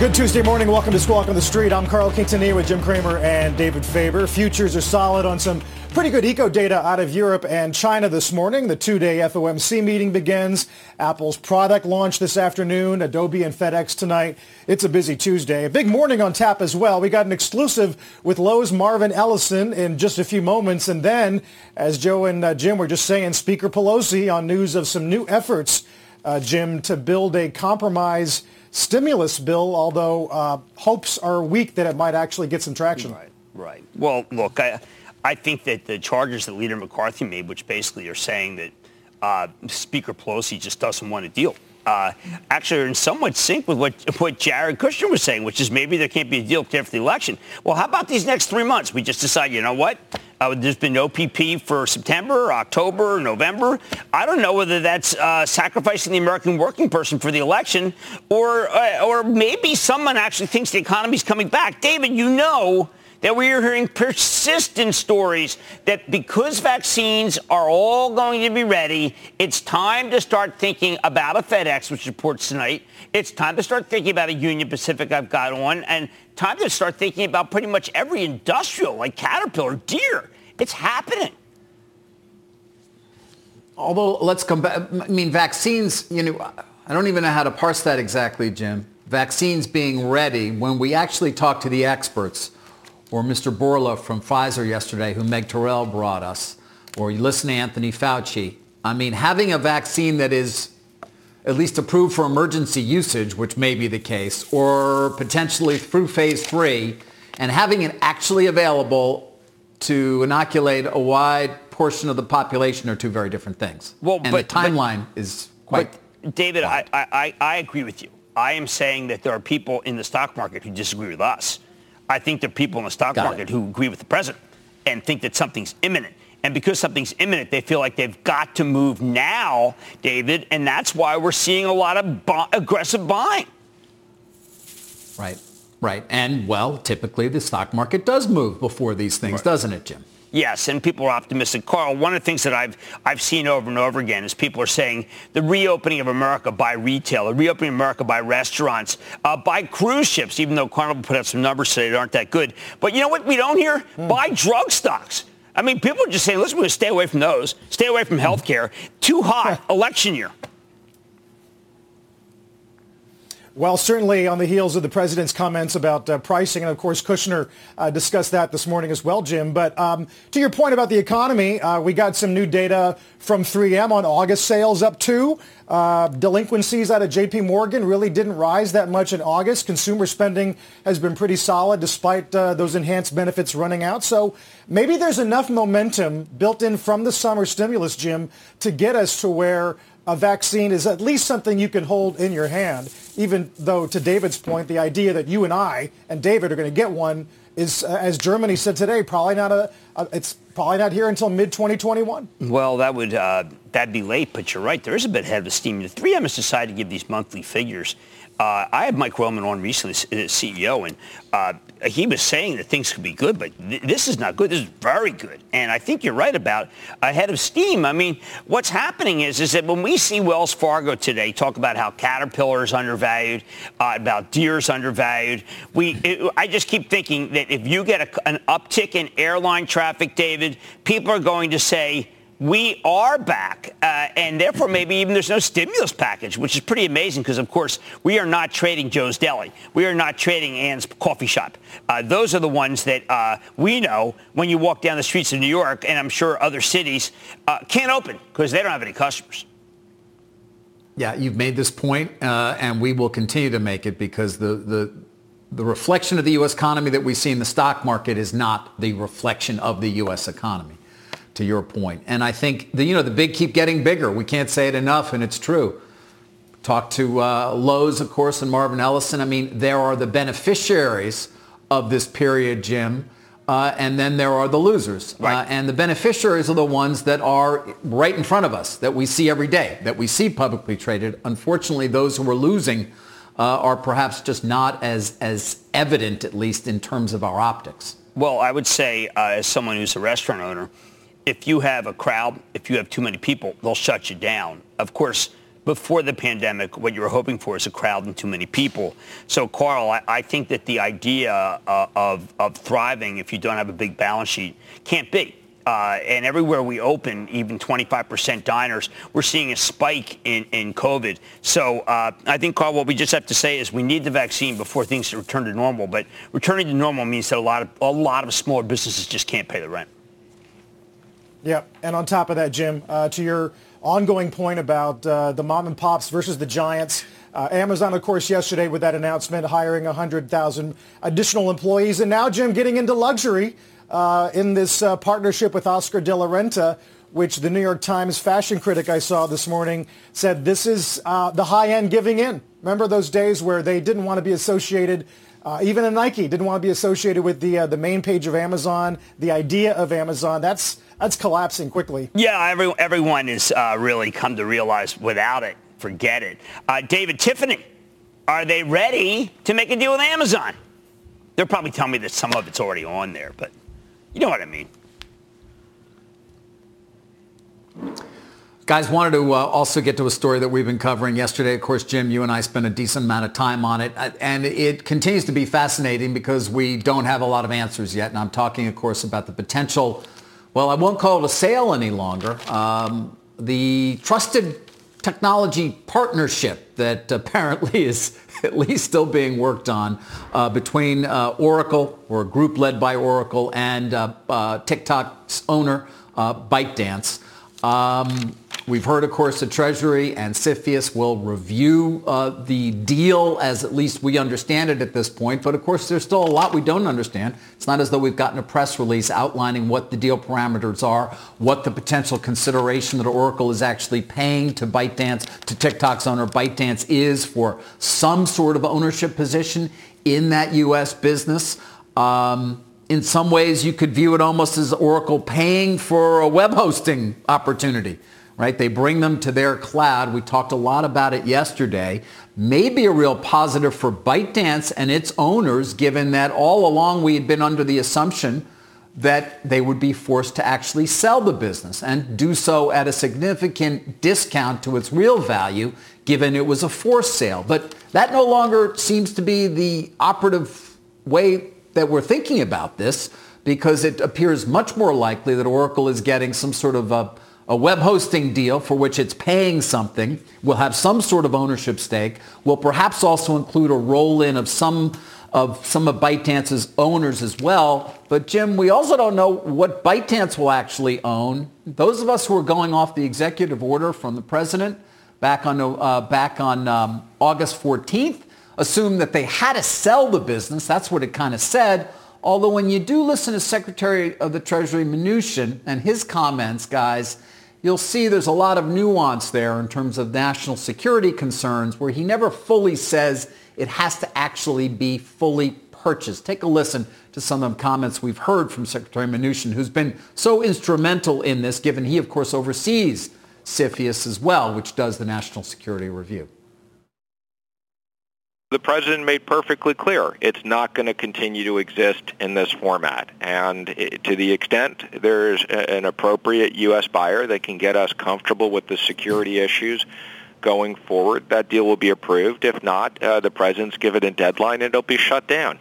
Good Tuesday morning. Welcome to Squawk on the Street. I'm Carl Quintanilla with Jim Cramer and David Faber. Futures are solid on some pretty good eco data out of Europe and China this morning. The two-day FOMC meeting begins. Apple's product launch this afternoon. Adobe and FedEx tonight. It's a busy Tuesday. A big morning on tap as well. We got an exclusive with Lowe's Marvin Ellison in just a few moments. And then, as Joe and uh, Jim were just saying, Speaker Pelosi on news of some new efforts, uh, Jim, to build a compromise stimulus bill, although uh, hopes are weak that it might actually get some traction. Right, right. Well, look, I, I think that the charges that Leader McCarthy made, which basically are saying that uh, Speaker Pelosi just doesn't want a deal, uh, actually are in somewhat sync with what, what Jared Kushner was saying, which is maybe there can't be a deal after the election. Well, how about these next three months? We just decide, you know what? Uh, there's been no PP for September, October, November. I don't know whether that's uh, sacrificing the American working person for the election, or uh, or maybe someone actually thinks the economy's coming back. David, you know that we are hearing persistent stories that because vaccines are all going to be ready, it's time to start thinking about a FedEx, which reports tonight. It's time to start thinking about a Union Pacific I've got on, and time to start thinking about pretty much every industrial like Caterpillar, Deere. It's happening. Although, let's come back. I mean, vaccines, you know, I don't even know how to parse that exactly, Jim. Vaccines being ready when we actually talk to the experts or Mr. Bourla from Pfizer yesterday, who Meg Terrell brought us, or you listen to Anthony Fauci. I mean, having a vaccine that is at least approved for emergency usage, which may be the case, or potentially through phase three, and having it actually available to inoculate a wide portion of the population are two very different things. Well, and but, the timeline but, is quite. But David, I, I, I agree with you. I am saying that there are people in the stock market who disagree with us. I think there are people in the stock Got market it. who agree with the president and think that something's imminent. And because something's imminent, they feel like they've got to move now, David, and that's why we're seeing a lot of bu- aggressive buying. Right, right. And, well, typically the stock market does move before these things, right. doesn't it, Jim? Yes, and people are optimistic. Carl, one of the things that I've I've seen over and over again is people are saying the reopening of America by retail, the reopening of America by restaurants, uh, by cruise ships, even though Carnival put out some numbers today that aren't that good. But you know what we don't hear? Mm. Buy drug stocks. I mean, people are just saying, listen, we're going to stay away from those. Stay away from health care. Too hot. Election year. Well, certainly on the heels of the president's comments about uh, pricing, and of course Kushner uh, discussed that this morning as well, Jim. But um, to your point about the economy, uh, we got some new data from 3M on August sales up two. Uh, delinquencies out of J.P. Morgan really didn't rise that much in August. Consumer spending has been pretty solid despite uh, those enhanced benefits running out. So maybe there's enough momentum built in from the summer stimulus, Jim, to get us to where a vaccine is at least something you can hold in your hand, even though, to David's point, the idea that you and I and David are going to get one is, uh, as Germany said today, probably not a, a it's probably not here until mid 2021. Well, that would uh, that'd be late, but you're right. There is a bit ahead of steam. The 3M has decided to give these monthly figures. Uh, I had Mike Roman on recently, CEO, and uh, he was saying that things could be good, but th- this is not good. This is very good. And I think you're right about ahead of steam. I mean, what's happening is, is that when we see Wells Fargo today talk about how Caterpillar is undervalued, uh, about Deere's undervalued, we, it, I just keep thinking that if you get a, an uptick in airline traffic, David, people are going to say, we are back, uh, and therefore maybe even there's no stimulus package, which is pretty amazing because, of course, we are not trading Joe's Deli. We are not trading Ann's Coffee Shop. Uh, those are the ones that uh, we know when you walk down the streets of New York, and I'm sure other cities uh, can't open because they don't have any customers. Yeah, you've made this point, uh, and we will continue to make it because the, the the reflection of the U.S. economy that we see in the stock market is not the reflection of the U.S. economy to your point. And I think the, you know, the big keep getting bigger. We can't say it enough, and it's true. Talk to uh, Lowe's, of course, and Marvin Ellison. I mean, there are the beneficiaries of this period, Jim, uh, and then there are the losers. Uh, right. Uh, and the beneficiaries are the ones that are right in front of us, that we see every day, that we see publicly traded. Unfortunately, those who are losing uh, are perhaps just not as, as evident, at least in terms of our optics? Well, I would say, uh, as someone who's a restaurant owner, if you have a crowd, if you have too many people, they'll shut you down. Of course, before the pandemic, what you were hoping for is a crowd and too many people. So, Carl, I, I think that the idea uh, of, of thriving if you don't have a big balance sheet can't be. Uh, and everywhere we open, even 25% diners, we're seeing a spike in, in COVID. So uh, I think, Carl, what we just have to say is we need the vaccine before things return to normal. But returning to normal means that a lot of, a lot of smaller businesses just can't pay the rent. Yeah, and on top of that, Jim, uh, to your ongoing point about uh, the mom and pops versus the giants, uh, Amazon, of course, yesterday with that announcement, hiring 100,000 additional employees, and now, Jim, getting into luxury uh, in this uh, partnership with Oscar de la Renta, which the New York Times fashion critic I saw this morning said this is uh, the high end giving in. Remember those days where they didn't want to be associated, uh, even a Nike didn't want to be associated with the uh, the main page of Amazon, the idea of Amazon. That's that's collapsing quickly. Yeah, every, everyone has uh, really come to realize without it, forget it. David Tiffany, are they ready to make a deal with Amazon? They're probably telling me that some of it's already on there, but you know what I mean. Guys, wanted to uh, also get to a story that we've been covering yesterday. Of course, Jim, you and I spent a decent amount of time on it, uh, and it continues to be fascinating because we don't have a lot of answers yet. And I'm talking, of course, about the potential, well, I won't call it a sale any longer, um, the trusted technology partnership that apparently is at least still being worked on uh, between uh, Oracle, or a group led by Oracle, and uh, uh TikTok's owner, ByteDance. Um, We've heard, of course, the Treasury and CFIUS will review uh, the deal as at least we understand it at this point. But of course, there's still a lot we don't understand. It's not as though we've gotten a press release outlining what the deal parameters are, what the potential consideration that Oracle is actually paying to ByteDance, to TikTok's owner ByteDance is for some sort of ownership position in that U.S. business. Um, in some ways, you could view it almost as Oracle paying for a web hosting opportunity right? They bring them to their cloud. We talked a lot about it yesterday. Maybe a real positive for ByteDance and its owners, given that all along we had been under the assumption that they would be forced to actually sell the business and do so at a significant discount to its real value, given it was a forced sale. But that no longer seems to be the operative way that we're thinking about this because it appears much more likely that Oracle is getting some sort of a a web hosting deal for which it's paying something, will have some sort of ownership stake, will perhaps also include a roll-in of some of some of ByteDance's owners as well. But Jim, we also don't know what ByteDance will actually own. Those of us who are going off the executive order from the president back on uh, back on um, August 14th assume that they had to sell the business. That's what it kind of said. Although when you do listen to Secretary of the Treasury Mnuchin and his comments, guys, you'll see there's a lot of nuance there in terms of national security concerns where he never fully says it has to actually be fully purchased. Take a listen to some of the comments we've heard from Secretary Mnuchin, who's been so instrumental in this, given he, of course, oversees CFIUS as well, which does the National Security Review the president made perfectly clear it's not going to continue to exist in this format. And to the extent there's an appropriate U.S. buyer that can get us comfortable with the security issues going forward, that deal will be approved. If not, uh, the president's given a deadline and it'll be shut down.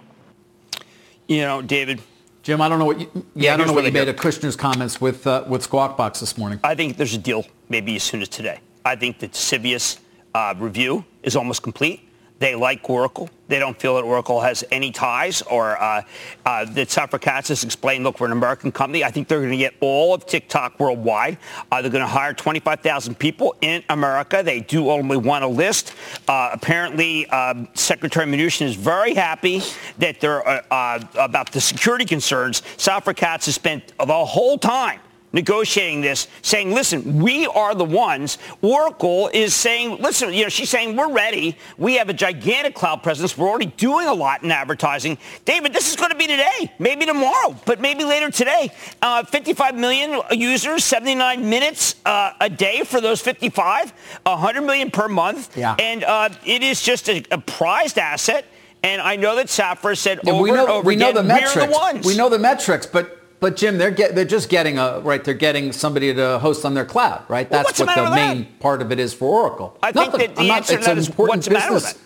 You know, David. Jim, I don't know what you, yeah, I don't know what you made of Kushner's comments with uh, with Squawk Box this morning. I think there's a deal maybe as soon as today. I think that CFIUS uh, review is almost complete. They like Oracle. They don't feel that Oracle has any ties or uh, uh, that Safra has explained, look, we're an American company. I think they're going to get all of TikTok worldwide. Uh, they're going to hire 25,000 people in America. They do only want a list. Uh, apparently, um, Secretary Mnuchin is very happy that they're uh, uh, about the security concerns. Safra Catz has spent the whole time negotiating this, saying, listen, we are the ones. Oracle is saying, listen, you know, she's saying, we're ready. We have a gigantic cloud presence. We're already doing a lot in advertising. David, this is going to be today, maybe tomorrow, but maybe later today. Uh, 55 million users, 79 minutes uh, a day for those 55, 100 million per month. Yeah. And uh, it is just a, a prized asset. And I know that Safra said yeah, over we know, and over we know the metrics. we're the ones. We know the metrics, but but Jim, they're get, they're just getting a right. They're getting somebody to host on their cloud, right? Well, That's what the main that? part of it is for Oracle. I Nothing. think that the I'm answer not, to that is what's the matter with that?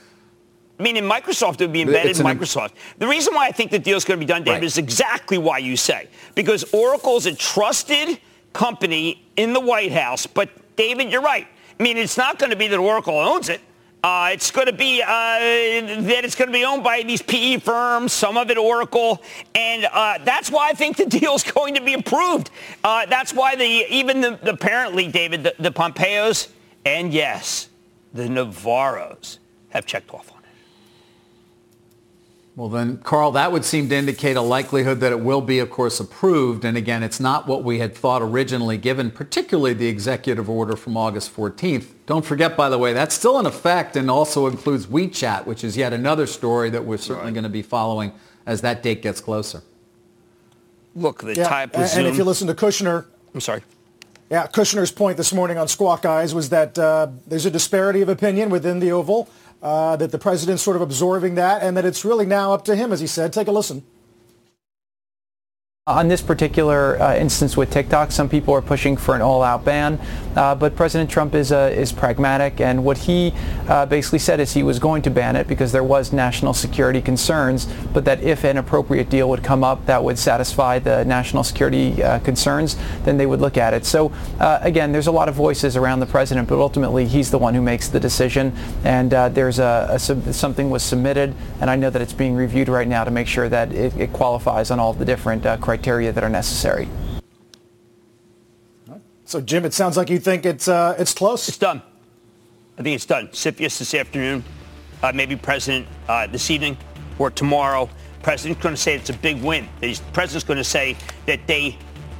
I mean, in Microsoft, it would be embedded in Microsoft. The reason why I think the deal is going to be done, David, Right. is exactly why you say. Because Oracle is a trusted company in the White House. But, David, you're right. I mean, it's not going to be that Oracle owns it. Uh, it's going to be uh, that it's going to be owned by these PE firms, some of it Oracle, and uh, that's why I think the deal is going to be approved. Uh, that's why the even the, apparently, David, the, the Pompeos, and yes, the Navarros have checked off. Well, then, Carl, that would seem to indicate a likelihood that it will be, of course, approved. And again, it's not what we had thought originally, given particularly the executive order from August 14th. Don't forget, by the way, that's still in effect and also includes WeChat, which is yet another story that we're certainly going to be following as that date gets closer. Look, the Yeah, type and, of and if you listen to Kushner, I'm sorry. yeah, Kushner's point this morning on Squawk Eyes was that uh, there's a disparity of opinion within the Oval, uh, that the president's sort of absorbing that, and that it's really now up to him, as he said. Take a listen. On this particular uh, instance with TikTok, some people are pushing for an all-out ban, uh, but President Trump is uh, is pragmatic, and what he uh, basically said is he was going to ban it because there was national security concerns, but that if an appropriate deal would come up that would satisfy the national security uh, concerns, then they would look at it. So uh, again, there's a lot of voices around the president, but ultimately he's the one who makes the decision, and uh, there's a, a sub- something was submitted, and I know that it's being reviewed right now to make sure that it, it qualifies on all the different uh, criteria that are necessary. So, Jim, it sounds like you think it's uh, it's close. It's done. I think it's done. CFIUS this afternoon, uh, maybe President uh, this evening or tomorrow. President's going to say it's a big win. The president's going to say that they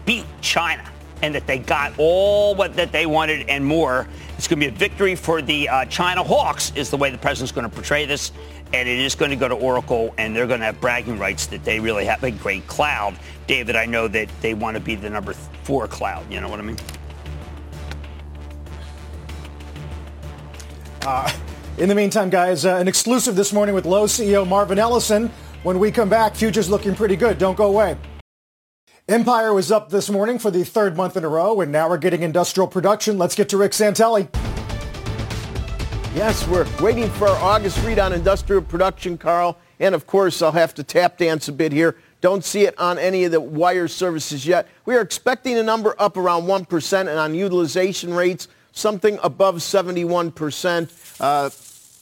beat China and that they got all what that they wanted and more. It's going to be a victory for the uh, China Hawks, is the way the president's going to portray this. And it is going to go to Oracle, and they're going to have bragging rights that they really have a great cloud. David, I know that they want to be the number four cloud. You know what I mean? In the meantime, guys, uh, an exclusive this morning with Lowe's CEO Marvin Ellison. When we come back, future's looking pretty good. Don't go away. Empire was up this morning for the third month in a row, and now we're getting industrial production. Let's get to Rick Santelli. Yes, we're waiting for our August read on industrial production, Carl. And of course, I'll have to tap dance a bit here. Don't see it on any of the wire services yet. We are expecting a number up around 1% and on utilization rates, something above 71%. Uh,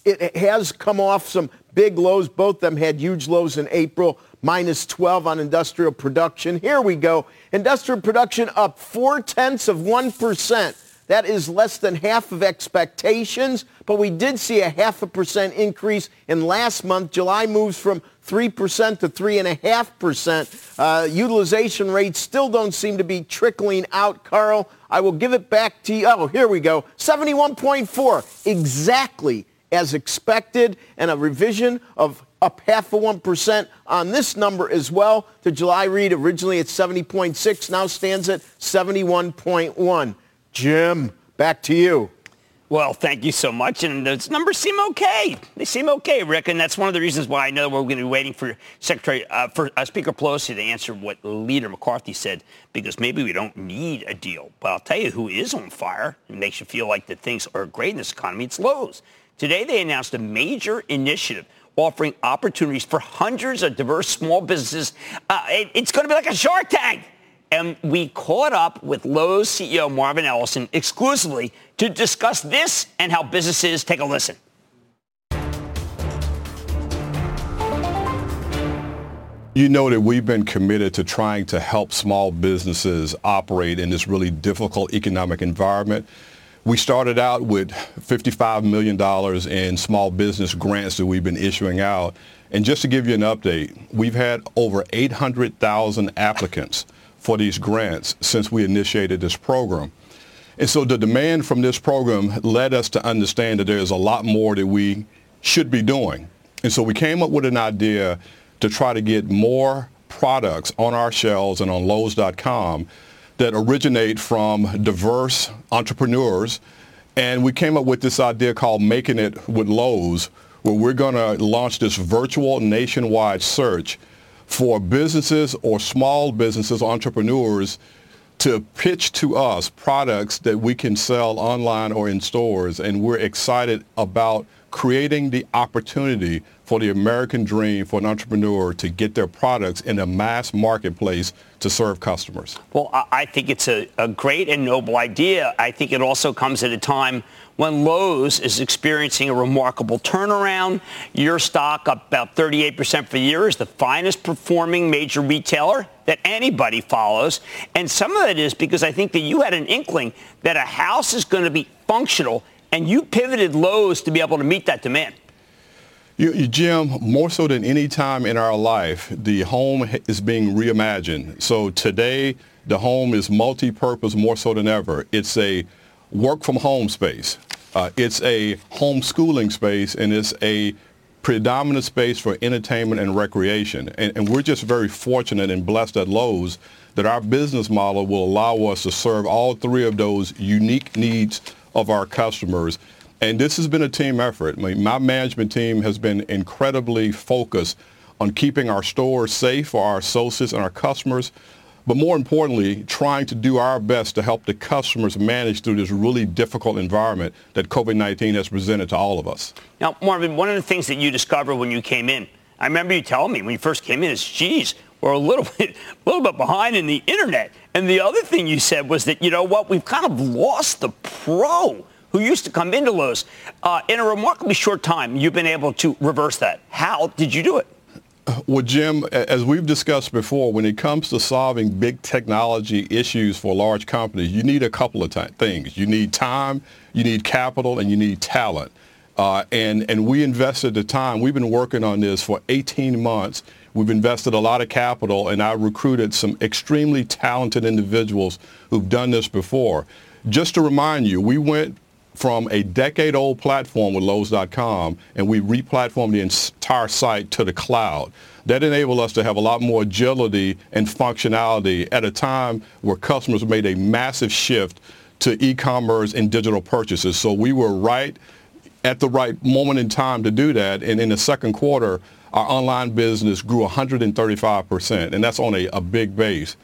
it has come off some big lows. Both of them had huge lows in April, minus 12 on industrial production. Here we go. Industrial production up four tenths of 1%. That is less than half of expectations, but we did see a half a percent increase in last month. July moves from 3% to 3.5%. Uh, utilization rates still don't seem to be trickling out, Carl. I will give it back to you. Oh, here we go. 71.4, exactly as expected, and a revision of up half of 1% on this number as well. The July read originally at 70.6, now stands at 71.1. Jim, back to you. Well, thank you so much. And those numbers seem okay. They seem okay, Rick. And that's one of the reasons why I know we're going to be waiting for Secretary, uh, for uh, Speaker Pelosi to answer what Leader McCarthy said, because maybe we don't need a deal. But I'll tell you who is on fire and makes you feel like that things are great in this economy. It's Lowe's. Today they announced a major initiative offering opportunities for hundreds of diverse small businesses. Uh, it, it's going to be like a Shark Tank. And we caught up with Lowe's CEO Marvin Ellison exclusively to discuss this and how businesses take a listen. You know that we've been committed to trying to help small businesses operate in this really difficult economic environment. We started out with $55 million in small business grants that we've been issuing out. And just to give you an update, we've had over 800,000 applicants for these grants since we initiated this program. And so the demand from this program led us to understand that there's a lot more that we should be doing. And so we came up with an idea to try to get more products on our shelves and on Lowe's.com that originate from diverse entrepreneurs. And we came up with this idea called Making It with Lowe's, where we're going to launch this virtual nationwide search for businesses or small businesses, entrepreneurs, to pitch to us products that we can sell online or in stores. And we're excited about creating the opportunity for the American dream for an entrepreneur to get their products in a mass marketplace to serve customers? Well, I think it's a, a, great and noble idea. I think it also comes at a time when Lowe's is experiencing a remarkable turnaround. Your stock up about 38% for the year is the finest performing major retailer that anybody follows. And some of it is because I think that you had an inkling that a house is going to be functional and you pivoted Lowe's to be able to meet that demand. You, you, Jim, more so than any time in our life, the home is being reimagined. So today, the home is multi-purpose more so than ever. It's a work from home space. Uh, it's a homeschooling space, and it's a predominant space for entertainment and recreation. And, and we're just very fortunate and blessed at Lowe's that our business model will allow us to serve all three of those unique needs of our customers and this has been a team effort. I mean, my management team has been incredibly focused on keeping our stores safe for our associates and our customers, but more importantly, trying to do our best to help the customers manage through this really difficult environment that COVID-19 has presented to all of us. Now, Marvin, one of the things that you discovered when you came in, I remember you telling me when you first came in is, geez, we're a little bit, a little bit behind in the internet. And the other thing you said was that, you know what, we've kind of lost the pro who used to come into Lowe's. Uh, in a remarkably short time, you've been able to reverse that. How did you do it? Well, Jim, as we've discussed before, when it comes to solving big technology issues for large companies, you need a couple of t- things. You need time, you need capital, and you need talent. Uh, and, and we invested the time. We've been working on this for 18 months. We've invested a lot of capital, and I recruited some extremely talented individuals who've done this before. Just to remind you, we went from a decade-old platform with Lowe's.com, and we replatformed the entire site to the cloud. That enabled us to have a lot more agility and functionality at a time where customers made a massive shift to e-commerce and digital purchases. So we were right at the right moment in time to do that. And in the second quarter, our online business grew 135%, and that's on a, a big base.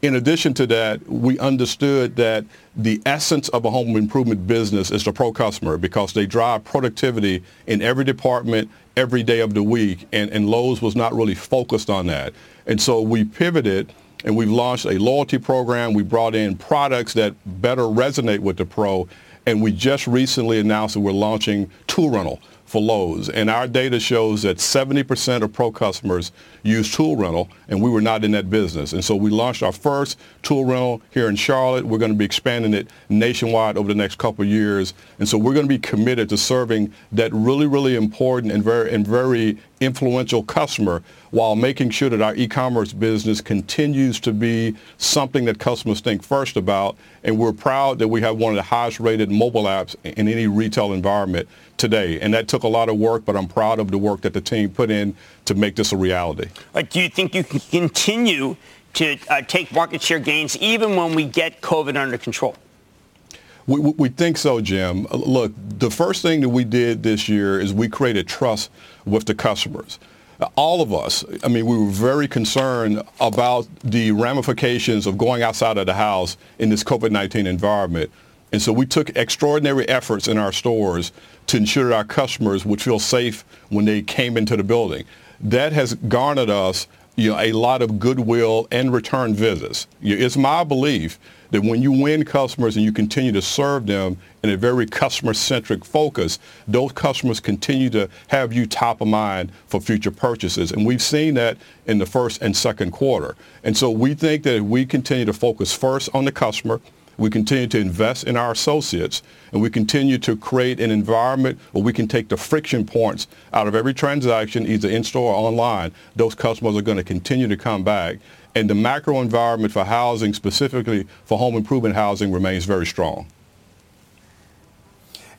In addition to that, we understood that the essence of a home improvement business is the pro customer because they drive productivity in every department every day of the week, and, and Lowe's was not really focused on that. And so we pivoted and we've launched a loyalty program. We brought in products that better resonate with the pro, and we just recently announced that we're launching tool rental for Lowe's. And our data shows that 70% of pro customers use tool rental, and we were not in that business. And so we launched our first tool rental here in Charlotte. We're going to be expanding it nationwide over the next couple of years. And so we're going to be committed to serving that really, really important and very, and very influential customer while making sure that our e-commerce business continues to be something that customers think first about. And we're proud that we have one of the highest rated mobile apps in any retail environment today. And that took a lot of work, but I'm proud of the work that the team put in to make this a reality. do you think you can continue to uh, take market share gains even when we get COVID under control? We, we, think so, Jim. Look, the first thing that we did this year is we created trust with the customers. All of us, I mean, we were very concerned about the ramifications of going outside of the house in this COVID-19 environment. And so we took extraordinary efforts in our stores to ensure our customers would feel safe when they came into the building. That has garnered us you know, a lot of goodwill and return visits. It's my belief that when you win customers and you continue to serve them in a very customer-centric focus, those customers continue to have you top of mind for future purchases. And we've seen that in the first and second quarter. And so we think that if we continue to focus first on the customer, we continue to invest in our associates, and we continue to create an environment where we can take the friction points out of every transaction, either in-store or online. Those customers are going to continue to come back. And the macro environment for housing, specifically for home improvement housing, remains very strong.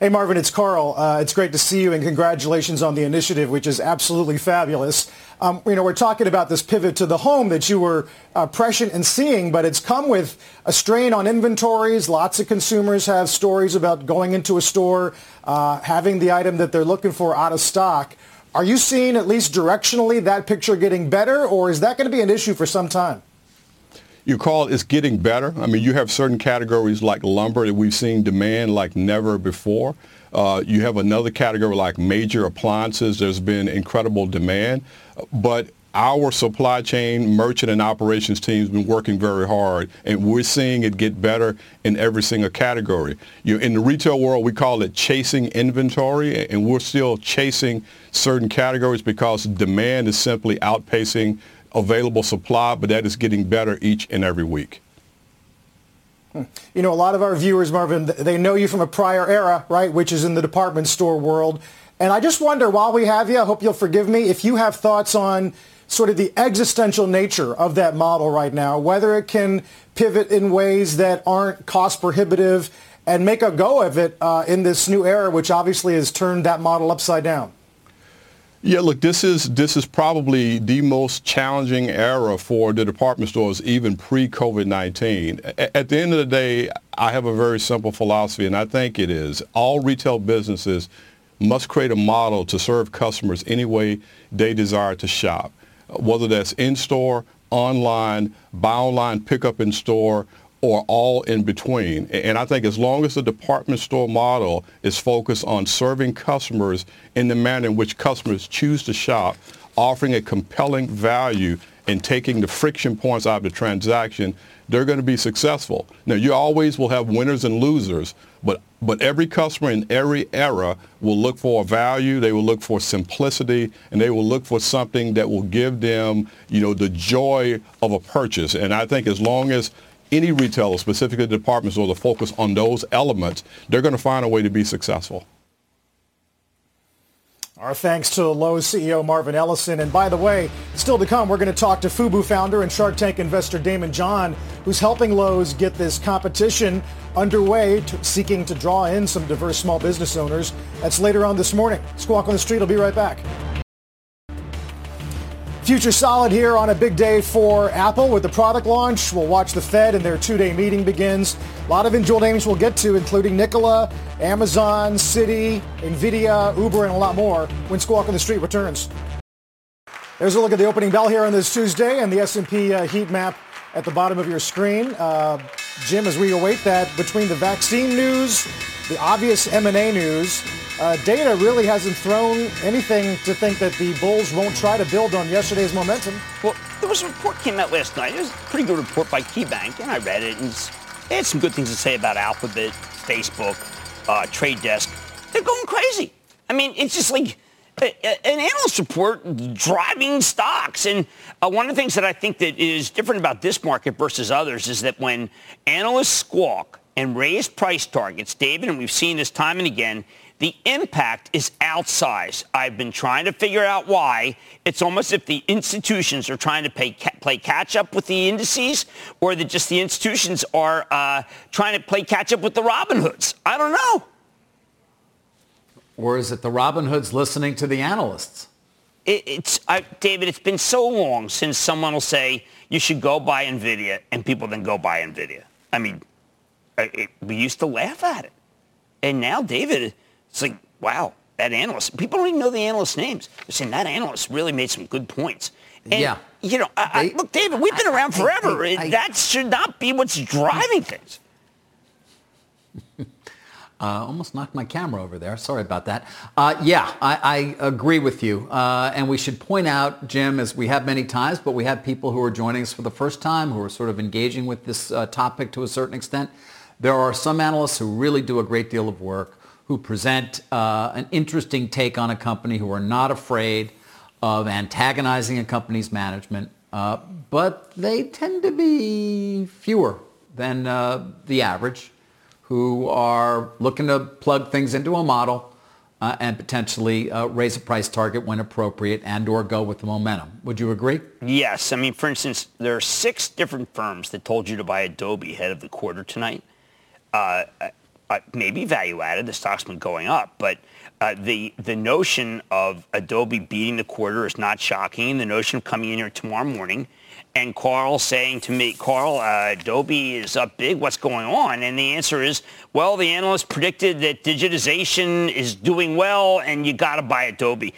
Hey, Marvin, it's Carl. Uh, it's great to see you, and congratulations on the initiative, which is absolutely fabulous. Um, you know, we're talking about this pivot to the home that you were uh, prescient in seeing, but it's come with a strain on inventories. Lots of consumers have stories about going into a store, uh, having the item that they're looking for out of stock. Are you seeing, at least directionally, that picture getting better, or is that going to be an issue for some time? you call it, it's getting better. I mean, you have certain categories like lumber that we've seen demand like never before. Uh, you have another category like major appliances. There's been incredible demand, but our supply chain, merchant, and operations team has been working very hard, and we're seeing it get better in every single category. You know, in the retail world, we call it chasing inventory, and we're still chasing certain categories because demand is simply outpacing available supply, but that is getting better each and every week. Hmm. You know, a lot of our viewers, Marvin, they know you from a prior era, right, which is in the department store world. And I just wonder, while we have you, I hope you'll forgive me, if you have thoughts on sort of the existential nature of that model right now, whether it can pivot in ways that aren't cost prohibitive and make a go of it uh, in this new era, which obviously has turned that model upside down. Yeah, look, this is this is probably the most challenging era for the department stores, even pre-COVID-19. At the end of the day, I have a very simple philosophy, and I think it is all retail businesses must create a model to serve customers any way they desire to shop, whether that's in-store, online, buy online, pick up in store, or all in between. And I think as long as the department store model is focused on serving customers in the manner in which customers choose to shop, offering a compelling value and taking the friction points out of the transaction, they're going to be successful. Now, you always will have winners and losers, but, but every customer in every era will look for value, they will look for simplicity, and they will look for something that will give them, you know, the joy of a purchase. And I think as long as any retailer, specifically department stores, to focus on those elements, they're going to find a way to be successful. Our thanks to Lowe's CEO Marvin Ellison. And by the way, still to come, we're going to talk to Fubu founder and Shark Tank investor Daymond John, who's helping Lowe's get this competition underway, to, seeking to draw in some diverse small business owners. That's later on this morning. Squawk on the Street will be right back. Future solid here on a big day for Apple with the product launch. We'll watch the Fed and their two-day meeting begins. A lot of individual names we'll get to, including Nikola, Amazon, Citi, NVIDIA, Uber, and a lot more when Squawk on the Street returns. There's a look at the opening bell here on this Tuesday and the S&P uh, heat map at the bottom of your screen. Uh, Jim, as we await that between the vaccine news, the obvious M&A news, uh, data really hasn't thrown anything to think that the Bulls won't try to build on yesterday's momentum. Well, there was a report came out last night. It was a pretty good report by KeyBank, and I read it, and it had some good things to say about Alphabet, Facebook, uh, Trade Desk. They're going crazy. I mean, it's just like an analyst report driving stocks. And uh, one of the things that I think that is different about this market versus others is that when analysts squawk and raise price targets, David, and we've seen this time and again, the impact is outsized. I've been trying to figure out why. It's almost if the institutions are trying to pay, play catch up with the indices or that just the institutions are uh, trying to play catch up with the Robin Hoods. I don't know. Or is it the Robin Hoods listening to the analysts? It, it's I, David. It's been so long since someone will say you should go buy Nvidia, and people then go buy Nvidia. I mean, it, we used to laugh at it, and now, David, it's like, wow, that analyst. People don't even know the analyst names. They're saying that analyst really made some good points. And, yeah. You know, I, I, look, David, we've been I, around forever. that should not be what's driving things. Uh, almost knocked my camera over there. Sorry about that. Uh, yeah, I, I, agree with you. Uh, and we should point out, Jim, as we have many times, but we have people who are joining us for the first time who are sort of engaging with this uh, topic to a certain extent. There are some analysts who really do a great deal of work who present uh, an interesting take on a company, who are not afraid of antagonizing a company's management, uh, but they tend to be fewer than uh, the average who are looking to plug things into a model uh, and potentially uh, raise a price target when appropriate and or go with the momentum. Would you agree? Yes. I mean, for instance, there are six different firms that told you to buy Adobe ahead of the quarter tonight. Uh, uh maybe value added, the stock's been going up, but uh, the the notion of Adobe beating the quarter is not shocking. The notion of coming in here tomorrow morning and Carl saying to me, Carl, uh, Adobe is up big. What's going on? And the answer is, well, the analyst predicted that digitization is doing well, and you got to buy Adobe.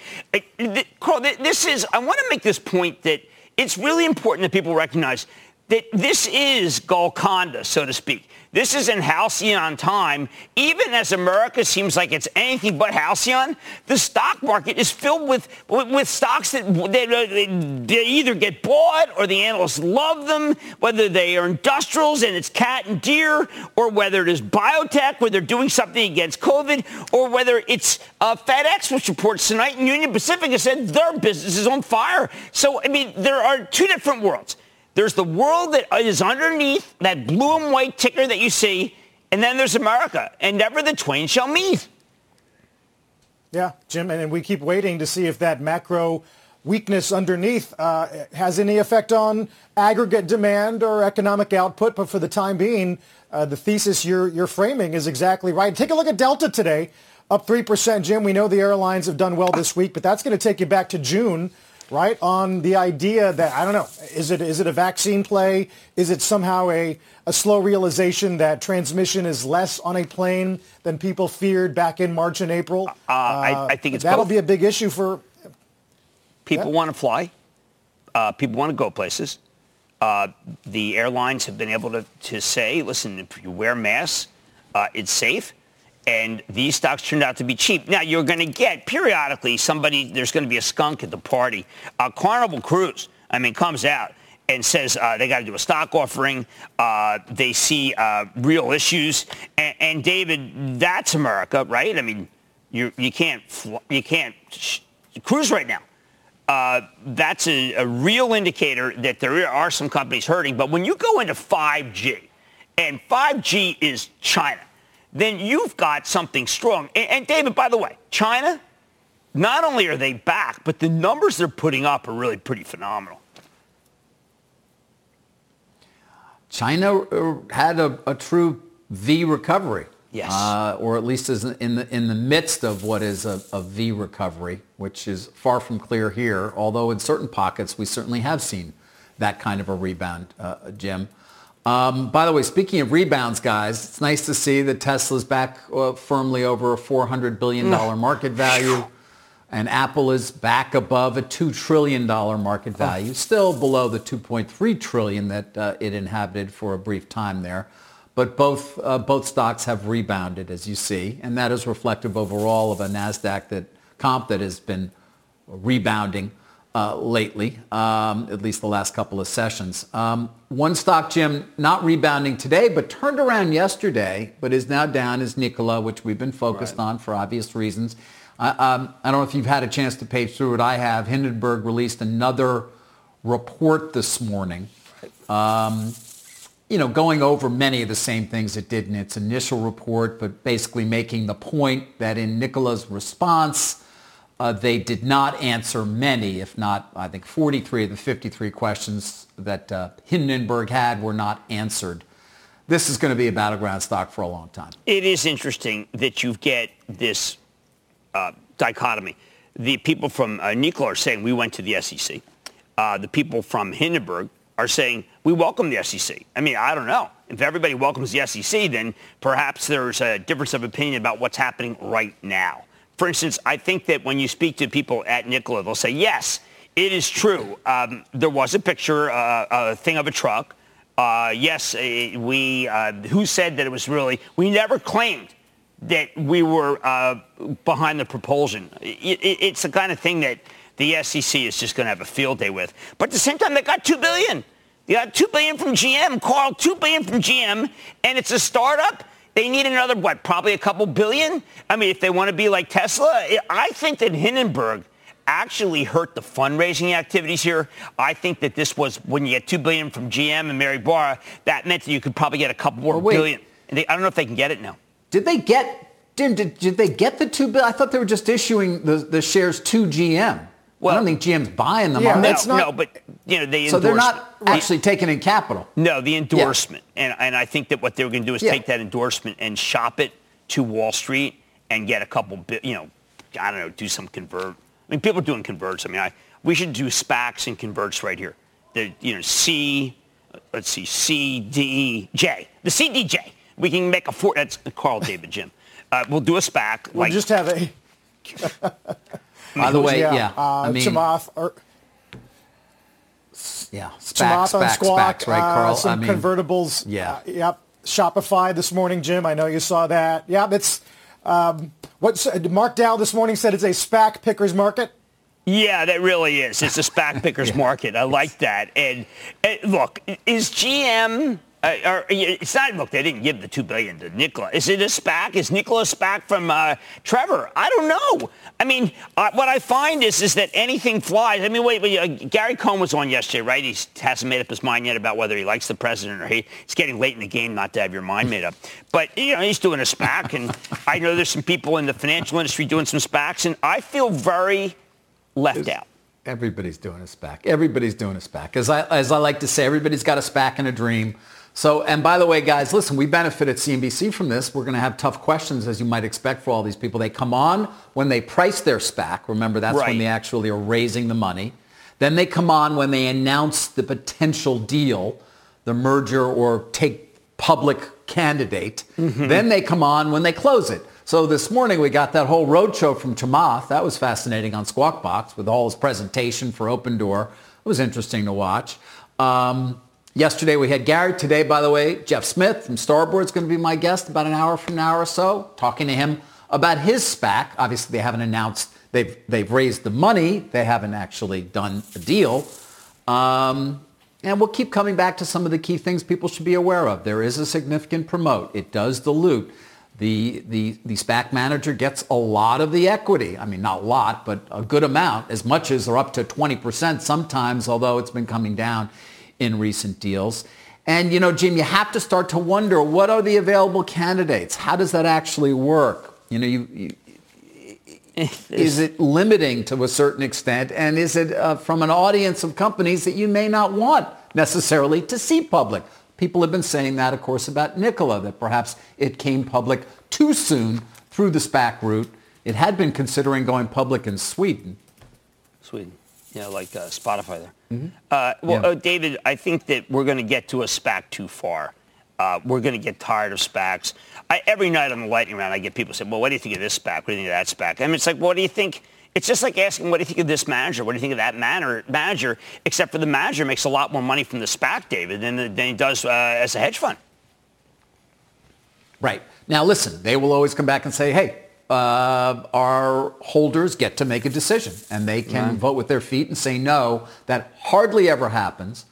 Carl, this is. I want to make this point that it's really important that people recognize that this is Golconda, so to speak. This is in halcyon time. Even as America seems like it's anything but halcyon, the stock market is filled with, with, with stocks that they, they, either get bought or the analysts love them, whether they are industrials and it's cat and Deere, or whether it is biotech where they're doing something against COVID, or whether it's uh, FedEx, which reports tonight, and Union Pacific has said their business is on fire. So, I mean, there are two different worlds. There's the world that is underneath that blue and white ticker that you see, and then there's America, and never the twain shall meet. Yeah, Jim, and we keep waiting to see if that macro weakness underneath uh, has any effect on aggregate demand or economic output. But for the time being, uh, the thesis you're, you're framing is exactly right. Take a look at Delta today, up 3%. Jim, we know the airlines have done well this week, but that's going to take you back to June right? On the idea that I don't know, is it is it a vaccine play? Is it somehow a a slow realization that transmission is less on a plane than people feared back in March and April? Uh, uh, I, I, think it's that'll both. be a big issue for people. Yeah. Want to fly? Uh, people want to go places. Uh, the airlines have been able to, to say, listen, if you wear masks, uh, it's safe and these stocks turned out to be cheap. Now you're going to get periodically somebody. There's going to be a skunk at the party. Uh, Carnival Cruise, I mean, comes out and says uh, they got to do a stock offering. Uh, they see uh, real issues, and, and, David, that's America, right? I mean, you you can't you can't sh- cruise right now. Uh, that's a, a real indicator that there are some companies hurting. But when you go into 5G, and 5G is China then you've got something strong. And, and, David, by the way, China, not only are they back, but the numbers they're putting up are really pretty phenomenal. China uh, had a, a true V recovery. Yes. Uh, or at least is in the, in the midst of what is a, a V recovery, which is far from clear here, although in certain pockets we certainly have seen that kind of a rebound, uh, Jim. Um, by the way, speaking of rebounds, guys, it's nice to see that Tesla's back uh, firmly over a $400 billion mm. market value. And Apple is back above a $2 trillion market value, still below the 2.3 trillion that uh, it inhabited for a brief time there. But both, uh, both stocks have rebounded, as you see, and that is reflective overall of a NASDAQ that, comp that has been rebounding uh, lately, um, at least the last couple of sessions. Um, one stock, Jim, not rebounding today, but turned around yesterday, but is now down is Nikola, which we've been focused right. on for obvious reasons. Uh, um, I don't know if you've had a chance to page through it. I have. Hindenburg released another report this morning. Um, you know, going over many of the same things it did in its initial report, but basically making the point that in Nikola's response, uh, they did not answer many, if not, I think, 43 of the 53 questions that uh, Hindenburg had were not answered. This is going to be a battleground stock for a long time. It is interesting that you get this uh, dichotomy. The people from uh, Nikola are saying we went to the SEC. Uh, the people from Hindenburg are saying we welcome the SEC. I mean, I don't know. If everybody welcomes the SEC, then perhaps there's a difference of opinion about what's happening right now for instance, I think that when you speak to people at Nikola, they'll say, yes, it is true. Um, there was a picture, uh, a thing of a truck. Uh, yes, uh, we, uh, who said that it was really, we never claimed that we were uh, behind the propulsion. It, it, it's the kind of thing that the SEC is just going to have a field day with. But at the same time, they got 2 billion. They got 2 billion from GM, Carl, 2 billion from GM, and it's a startup they need another, what, probably a couple billion? I mean, if they want to be like Tesla, eh, I think that Hindenburg actually hurt the fundraising activities here. I think that this was when you get two billion from GM and Mary Barra, that meant that you could probably get a couple more billion. They, I don't know if they can get it now. Did they get Jim, did, did they get the two bill? I thought they were just issuing the, the shares to GM. Well, I don't think GM's buying them. Yeah, no, they? not- no, but you know they so they're not actually taking in capital. No, the endorsement, and and I think that what they're going to do is Yeah. take that endorsement and shop it to Wall Street and get a couple you know, I don't know, do some convert. I mean, people are doing converts. I mean, I we should do SPACs and converts right here. The you know C, let's see C D J, the CDJ. We can make a four. That's Carl David Jim. Uh, we'll do a SPAC. We'll like just have a By the way, yeah, Uh, I mean, Chamath, or, yeah, SPAC, Chamath on SPAC, Squawk, SPACs, right, uh, Carl? some I mean, convertibles. Yeah. Uh, yep. Shopify this morning, Jim. I know you saw that. Yeah, that's um, what Mark Dow this morning said it's a SPAC picker's market. Yeah, that really is. It's a SPAC picker's market. I like that. And, and look, is GM? Uh, or, it's not. Look, they didn't give the 2 billion to Nikola. Is it a SPAC? Is Nikola a SPAC from uh, Trevor? I don't know. I mean, uh, what I find is is that anything flies. I mean, wait, wait uh, Gary Cohn was on yesterday, right? He hasn't made up his mind yet about whether he likes the president or he. It's getting late in the game not to have your mind made up. But you know, he's doing a SPAC, and I know there's some people in the financial industry doing some SPACs, and I feel very left out. Everybody's doing a SPAC. Everybody's doing a SPAC. As I, as I like to say, everybody's got a SPAC and a dream. So, and by the way, guys, listen, we benefit at CNBC from this. We're going to have tough questions, as you might expect, for all these people. They come on when they price their SPAC. Remember, that's Right. when they actually are raising the money. Then they come on when they announce the potential deal, the merger or take public candidate. Then they come on when they close it. So this morning we got that whole roadshow from Chamath. That was fascinating on Squawk Box with all his presentation for Opendoor. It was interesting to watch. Um, yesterday we had Gary. Today, by the way, Jeff Smith from Starboard is going to be my guest about an hour from now or so, talking to him about his SPAC. Obviously, they haven't announced they've they've raised the money. They haven't actually done a deal. Um, and we'll keep coming back to some of the key things people should be aware of. There is a significant promote. It does dilute. The, the, the SPAC manager gets a lot of the equity. I mean, not a lot, but a good amount, as much as or up to 20% sometimes, although it's been coming down in recent deals. And, you know, Jim, you have to start to wonder, what are the available candidates? How does that actually work? You know, you, you is it limiting to a certain extent? And is it uh, from an audience of companies that you may not want necessarily to see public? People have been saying that, of course, about Nikola, that perhaps it came public too soon through the SPAC route. It had been considering going public in Sweden. Sweden. Yeah, like uh, Spotify there. Uh, well, Yeah. uh, David, I think that we're going to get to a SPAC too far. Uh, we're going to get tired of SPACs. I, every night on the lightning round, I get people say, well, what do you think of this SPAC? What do you think of that SPAC? I mean, it's like, what do you think? It's just like asking, what do you think of this manager? What do you think of that manager? manager? Except for the manager makes a lot more money from the SPAC, David, than, than he does uh, as a hedge fund. Right. Now, listen, they will always come back and say, hey, uh, our holders get to make a decision and they can vote with their feet and say no. That hardly ever happens.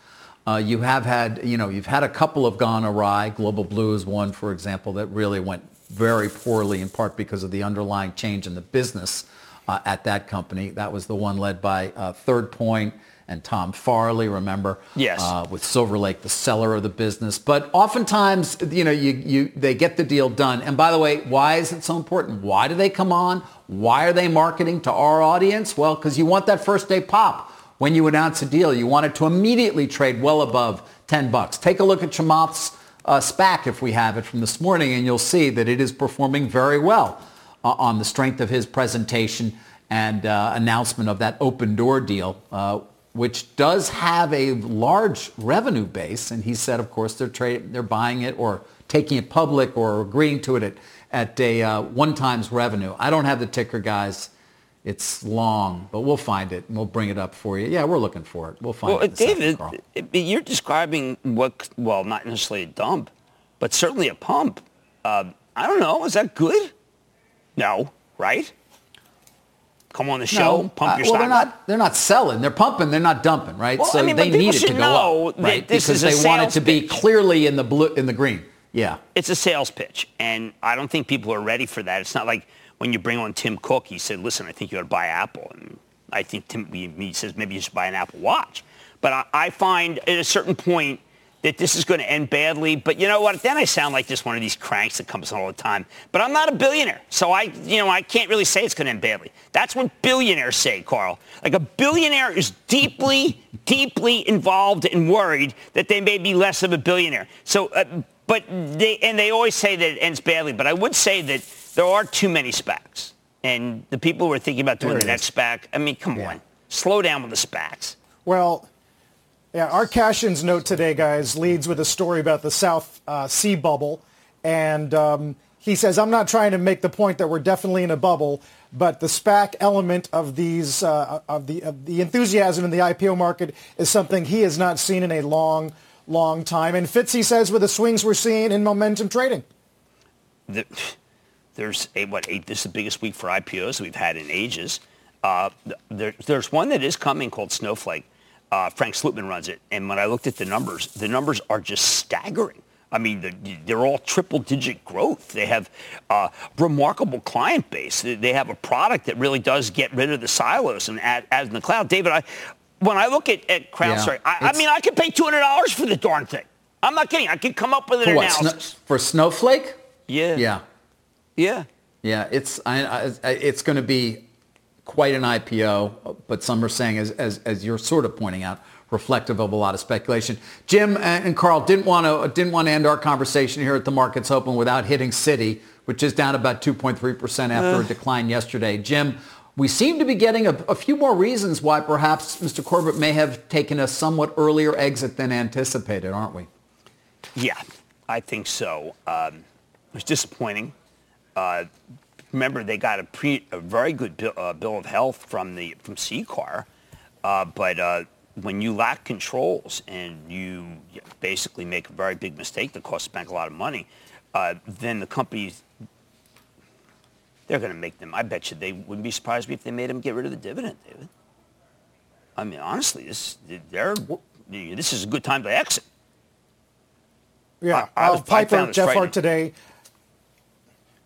Uh, you have had, you know, you've had a couple of gone awry. Global Blue is one, for example, that really went very poorly in part because of the underlying change in the business uh, at that company. That was the one led by uh, Third Point and Tom Farley, remember? Yes. Uh, with Silver Lake, the seller of the business. But oftentimes, you know, you, you, they get the deal done. And by the way, why is it so important? Why do they come on? Why are they marketing to our audience? Well, because you want that first day pop. When you announce a deal, you want it to immediately trade well above 10 bucks. Take a look at Chamath's uh, SPAC if we have it from this morning, and you'll see that it is performing very well uh, on the strength of his presentation and uh, announcement of that Opendoor deal, uh, which does have a large revenue base. And he said, of course, they're trade, they're buying it or taking it public or agreeing to it at, at a uh, one times revenue. I don't have the ticker, guys. It's long, but we'll find it and we'll bring it up for you. Yeah, we're looking for it. We'll find Well, it. a second, David, you're describing what, well, not necessarily a dump, but certainly a pump. Uh, I don't know. Is that good? No, right? Come on the show, pump uh, your well, stock they're not. They're not selling. They're pumping. They're not dumping, right? Well, so I mean, they need it to go up, right? this because they want it to be pitch. clearly in the blue, in the green. Yeah. It's a sales pitch, and I don't think people are ready for that. It's not like when you bring on Tim Cook, he said, "Listen, I think you ought to buy Apple," and I think Tim he says maybe you should buy an Apple Watch. But I, I find at a certain point that this is going to end badly. But you know what? Then I sound like just one of these cranks that comes on all the time. But I'm not a billionaire, so I, you know, I can't really say it's going to end badly. That's what billionaires say, Carl. Like a billionaire is deeply, deeply involved and worried that they may be less of a billionaire. So, uh, but they and they always say that it ends badly. But I would say that there are too many SPACs, and the people who are thinking about doing the next SPAC. I mean, come yeah. on, slow down with the SPACs. Well, yeah, Art Cashin's note today, guys, leads with a story about the South uh, Sea bubble. And um, he says, I'm not trying to make the point that we're definitely in a bubble, but the SPAC element of these, uh, of, the, of the enthusiasm in the IPO market is something he has not seen in a long, long time. And Fitzy says with the swings we're seeing in momentum trading. The, there's a, what, this is the biggest week for IPOs we've had in ages. Uh, there, there's one that is coming called Snowflake uh, Frank Slootman runs it. And when I looked at the numbers, the numbers are just staggering. I mean, they're all triple-digit growth. They have a remarkable client base. They have a product that really does get rid of the silos and add, add in the cloud. David, I, when I look at, at CrowdStrike, yeah, I, I, mean, I could pay $200 for the darn thing. I'm not kidding. I could come up with an for analysis. for Snowflake? Yeah. Yeah. Yeah. Yeah. It's I, I, it's going to be quite an IPO, but some are saying, as, as, as you're sort of pointing out, reflective of a lot of speculation. Jim and Carl didn't want to didn't want to end our conversation here at the Markets Open without hitting Citi, which is down about 2.3% after uh. a decline yesterday. Jim, we seem to be getting a, a, few more reasons why perhaps Mr. Corbat may have taken a somewhat earlier exit than anticipated, aren't we? Yeah, I think so. Um, it was disappointing. Uh, remember they got a, pre, a very good bill, uh, bill, of health from the from CCAR, uh, but uh, when you lack controls and you basically make a very big mistake that costs the bank a lot of money, uh, then the companies they're going to make them. I bet you they wouldn't be surprised me if they made them get rid of the dividend, David. I mean, honestly, this they're this is a good time to exit. Yeah, I, I was, Piper, Jeff Harte today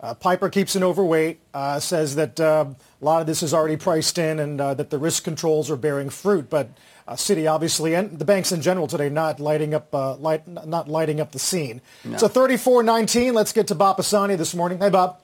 uh, Piper keeps an overweight, uh, says that uh, a lot of this is already priced in and uh, that the risk controls are bearing fruit. But uh, Citi obviously and the banks in general today not lighting up uh, light, not lighting up the scene. No. So 34.19. Let's get to Bob Pisani this morning. Hey, Bob.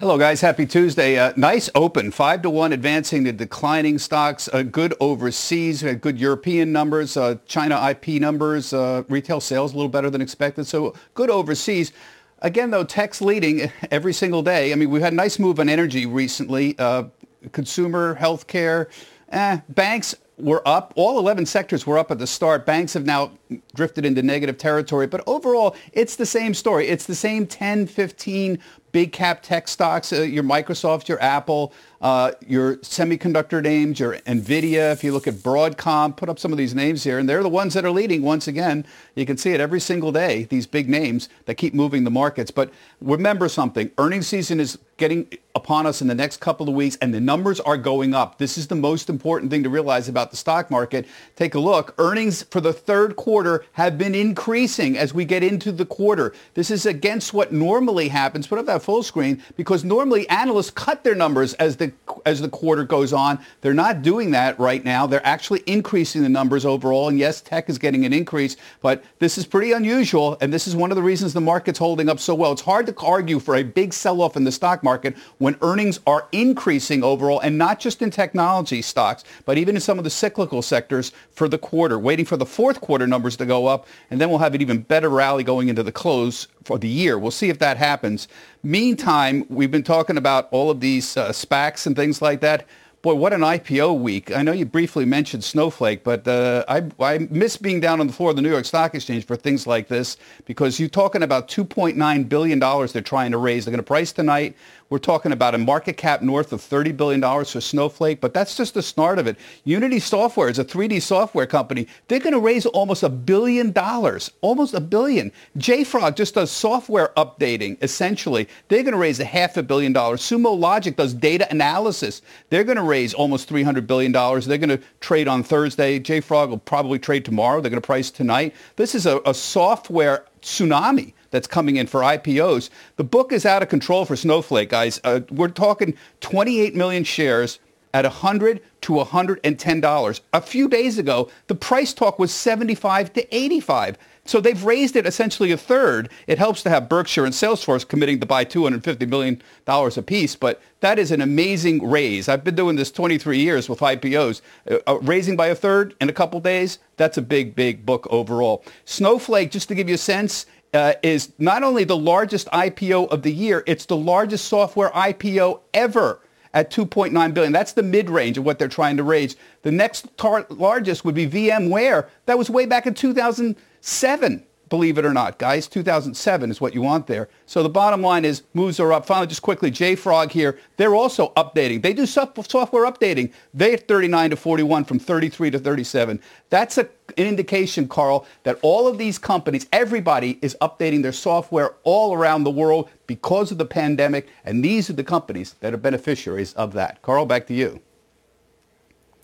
Hello, guys. Happy Tuesday. Uh, nice open. Five to one advancing the declining stocks. Uh, good overseas. Uh, good European numbers. China IP numbers. retail sales a little better than expected. So good overseas. Again, though, tech's leading every single day. I mean, we've had a nice move on energy recently. Uh, consumer, healthcare, eh, banks were up. All 11 sectors were up at the start. Banks have now drifted into negative territory. But overall, it's the same story. It's the same 10, 15 big cap tech stocks, uh, your Microsoft, your Apple, uh, your semiconductor names, your NVIDIA. If you look at Broadcom, put up some of these names here, and they're the ones that are leading once again. You can see it every single day, these big names that keep moving the markets. But remember something, earnings season is getting upon us in the next couple of weeks, and the numbers are going up. This is the most important thing to realize about the stock market. Take a look. Earnings for the third quarter have been increasing as we get into the quarter. This is against what normally happens. Put up that full screen because normally analysts cut their numbers as the as the quarter goes on. They're not doing that right now. They're actually increasing the numbers overall. And yes, tech is getting an increase, but this is pretty unusual. And this is one of the reasons the market's holding up so well. It's hard to argue for a big sell-off in the stock market when earnings are increasing overall and not just in technology stocks, but even in some of the cyclical sectors for the quarter, waiting for the fourth quarter numbers to go up. And then we'll have an even better rally going into the close for the year. We'll see if that happens. Meantime, we've been talking about all of these uh, SPACs and things like that. Boy, what an IPO week. I know you briefly mentioned Snowflake, but uh, I, I miss being down on the floor of the New York Stock Exchange for things like this because you're talking about $2.9 billion they're trying to raise. They're going to price tonight. We're talking about a market cap north of $30 billion for Snowflake, but that's just the start of it. Unity Software is a 3D software company. They're going to raise almost a billion dollars, almost a billion. JFrog just does software updating, essentially. They're going to raise a half a billion dollars. Sumo Logic does data analysis. They're going to raise almost $300 billion. They're going to trade on Thursday. JFrog will probably trade tomorrow. They're going to price tonight. This is a, a software tsunami that's coming in for IPOs. The book is out of control for Snowflake, guys. Uh, we're talking 28 million shares at 100 to $110. A few days ago, the price talk was 75 to 85. So they've raised it essentially a third. It helps to have Berkshire and Salesforce committing to buy $250 million apiece, but that is an amazing raise. I've been doing this 23 years with IPOs. Uh, uh, raising by a third in a couple days, that's a big, big book overall. Snowflake, just to give you a sense, uh, is not only the largest IPO of the year, it's the largest software IPO ever at 2.9 billion. That's the mid-range of what they're trying to raise. The next tar- largest would be VMware. That was way back in 2000- Seven, believe it or not, guys. 2007 is what you want there. So the bottom line is moves are up. Finally, just quickly, JFrog here. They're also updating. They do software updating. They're 39 to 41 from 33 to 37. That's a, an indication, Carl, that all of these companies, everybody is updating their software all around the world because of the pandemic. And these are the companies that are beneficiaries of that. Carl, back to you.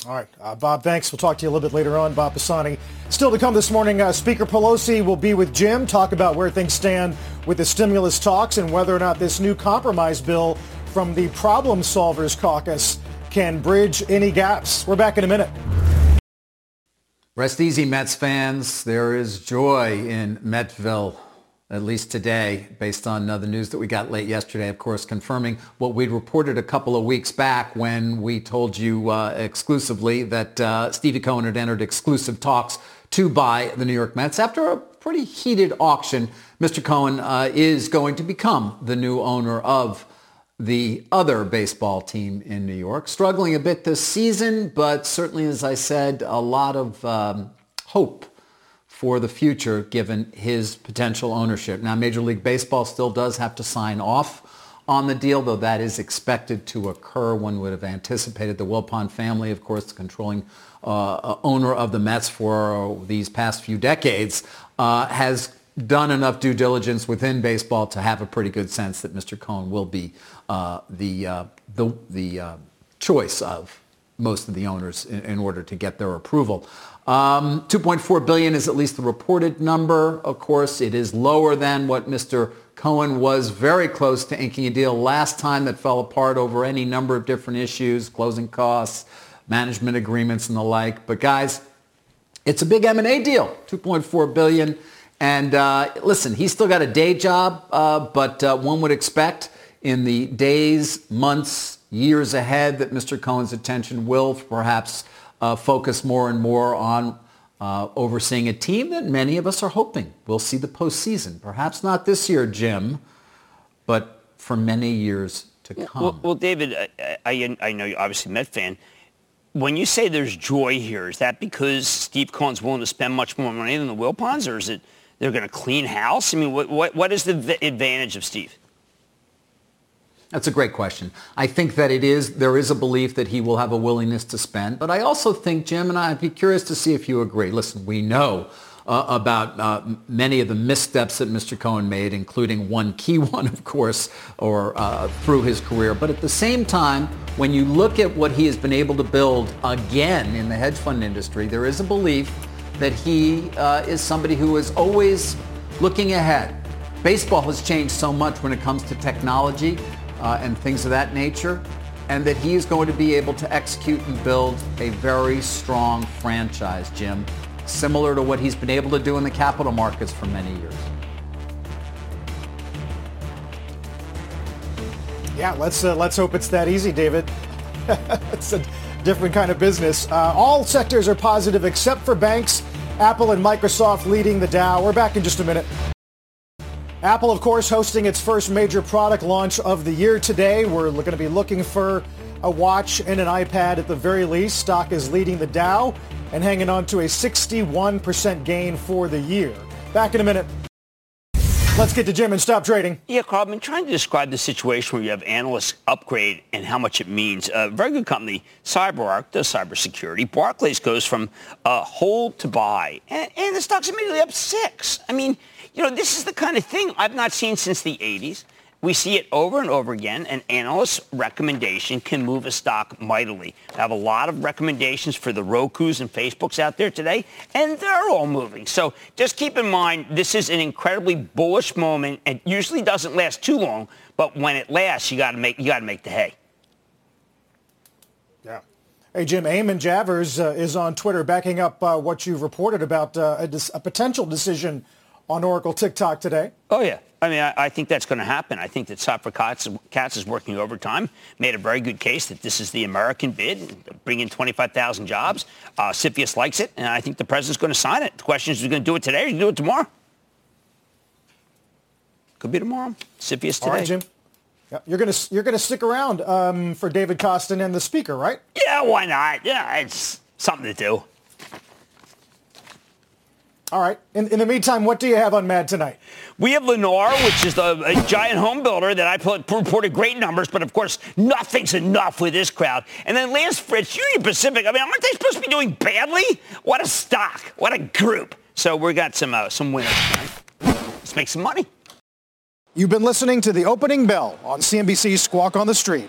All right, uh, Bob, thanks. We'll talk to you a little bit later on. Bob Pisani. Still to come this morning, uh, Speaker Pelosi will be with Jim, talk about where things stand with the stimulus talks and whether or not this new compromise bill from the Problem Solvers Caucus can bridge any gaps. We're back in a minute. Rest easy, Mets fans. There is joy in Metville at least today, based on uh, the news that we got late yesterday, of course, confirming what we'd reported a couple of weeks back when we told you uh, exclusively that uh, Stevie Cohen had entered exclusive talks to buy the New York Mets. After a pretty heated auction, Mr. Cohen uh, is going to become the new owner of the other baseball team in New York. Struggling a bit this season, but certainly, as I said, a lot of um, hope for the future given his potential ownership. Now, Major League Baseball still does have to sign off on the deal, though that is expected to occur. One would have anticipated the Wilpon family, of course, the controlling uh, owner of the Mets for these past few decades, uh, has done enough due diligence within baseball to have a pretty good sense that Mr. Cohen will be uh, the, uh, the, the uh, choice of most of the owners in, in order to get their approval. Um, 2.4 billion is at least the reported number. Of course, it is lower than what Mr. Cohen was very close to inking a deal last time that fell apart over any number of different issues, closing costs, management agreements, and the like. But guys, it's a big M&A deal, 2.4 billion. And uh, listen, he's still got a day job, uh, but uh, one would expect in the days, months, years ahead that Mr. Cohen's attention will perhaps uh, focus more and more on uh, overseeing a team that many of us are hoping will see the postseason. Perhaps not this year, Jim, but for many years to come. Well, well David, I, I, I know you're obviously a Met fan. When you say there's joy here, is that because Steve Cohen's willing to spend much more money than the Wilpons, or is it they're going to clean house? I mean, what, what, what is the advantage of Steve? That's a great question. I think that it is, there is a belief that he will have a willingness to spend. But I also think, Jim, and I'd be curious to see if you agree. Listen, we know uh, about uh, many of the missteps that Mr. Cohen made, including one key one, of course, or uh, through his career. But at the same time, when you look at what he has been able to build again in the hedge fund industry, there is a belief that he uh, is somebody who is always looking ahead. Baseball has changed so much when it comes to technology uh, and things of that nature, and that he is going to be able to execute and build a very strong franchise, Jim, similar to what he's been able to do in the capital markets for many years. Yeah, let's uh, let's hope it's that easy, David. it's a different kind of business. Uh, all sectors are positive except for banks. Apple and Microsoft leading the Dow. We're back in just a minute. Apple, of course, hosting its first major product launch of the year today. We're going to be looking for a watch and an iPad at the very least. Stock is leading the Dow and hanging on to a 61% gain for the year. Back in a minute. Let's get to Jim and stop trading. Yeah, Carl, I've been trying to describe the situation where you have analysts upgrade and how much it means. A very good company, CyberArk, does cybersecurity. Barclays goes from uh, hold to buy, and, and the stock's immediately up six. I mean, you know, this is the kind of thing I've not seen since the 80s. We see it over and over again. An analyst's recommendation can move a stock mightily. I have a lot of recommendations for the Rokus and Facebooks out there today, and they're all moving. So just keep in mind, this is an incredibly bullish moment. It usually doesn't last too long, but when it lasts, you got to make you got to make the hay. Yeah. Hey, Jim, Eamon Javers uh, is on Twitter backing up uh, what you've reported about uh, a, a, potential decision on Oracle TikTok today. Oh, yeah. I mean, I, I think that's going to happen. I think that Safra Catz, Catz is working overtime, made a very good case that this is the American bid, bring in 25,000 jobs. Uh, likes it, and I think the president's going to sign it. The question is, is he going to do it today or do it tomorrow? Could be tomorrow. CFIUS today. All right, Jim. You're gonna you're gonna stick around um, for David Kostin and the speaker, right? Yeah, why not? Yeah, it's something to do. All right. In, in the meantime, what do you have on Mad tonight? We have Lennar, which is the, a giant home builder that I put, reported great numbers, but of course, nothing's enough with this crowd. And then Lance Fritz, Union Pacific. I mean, aren't they supposed to be doing badly? What a stock. What a group. So we got some uh, some winners tonight. Let's make some money. You've been listening to the opening bell on CNBC's Squawk on the Street.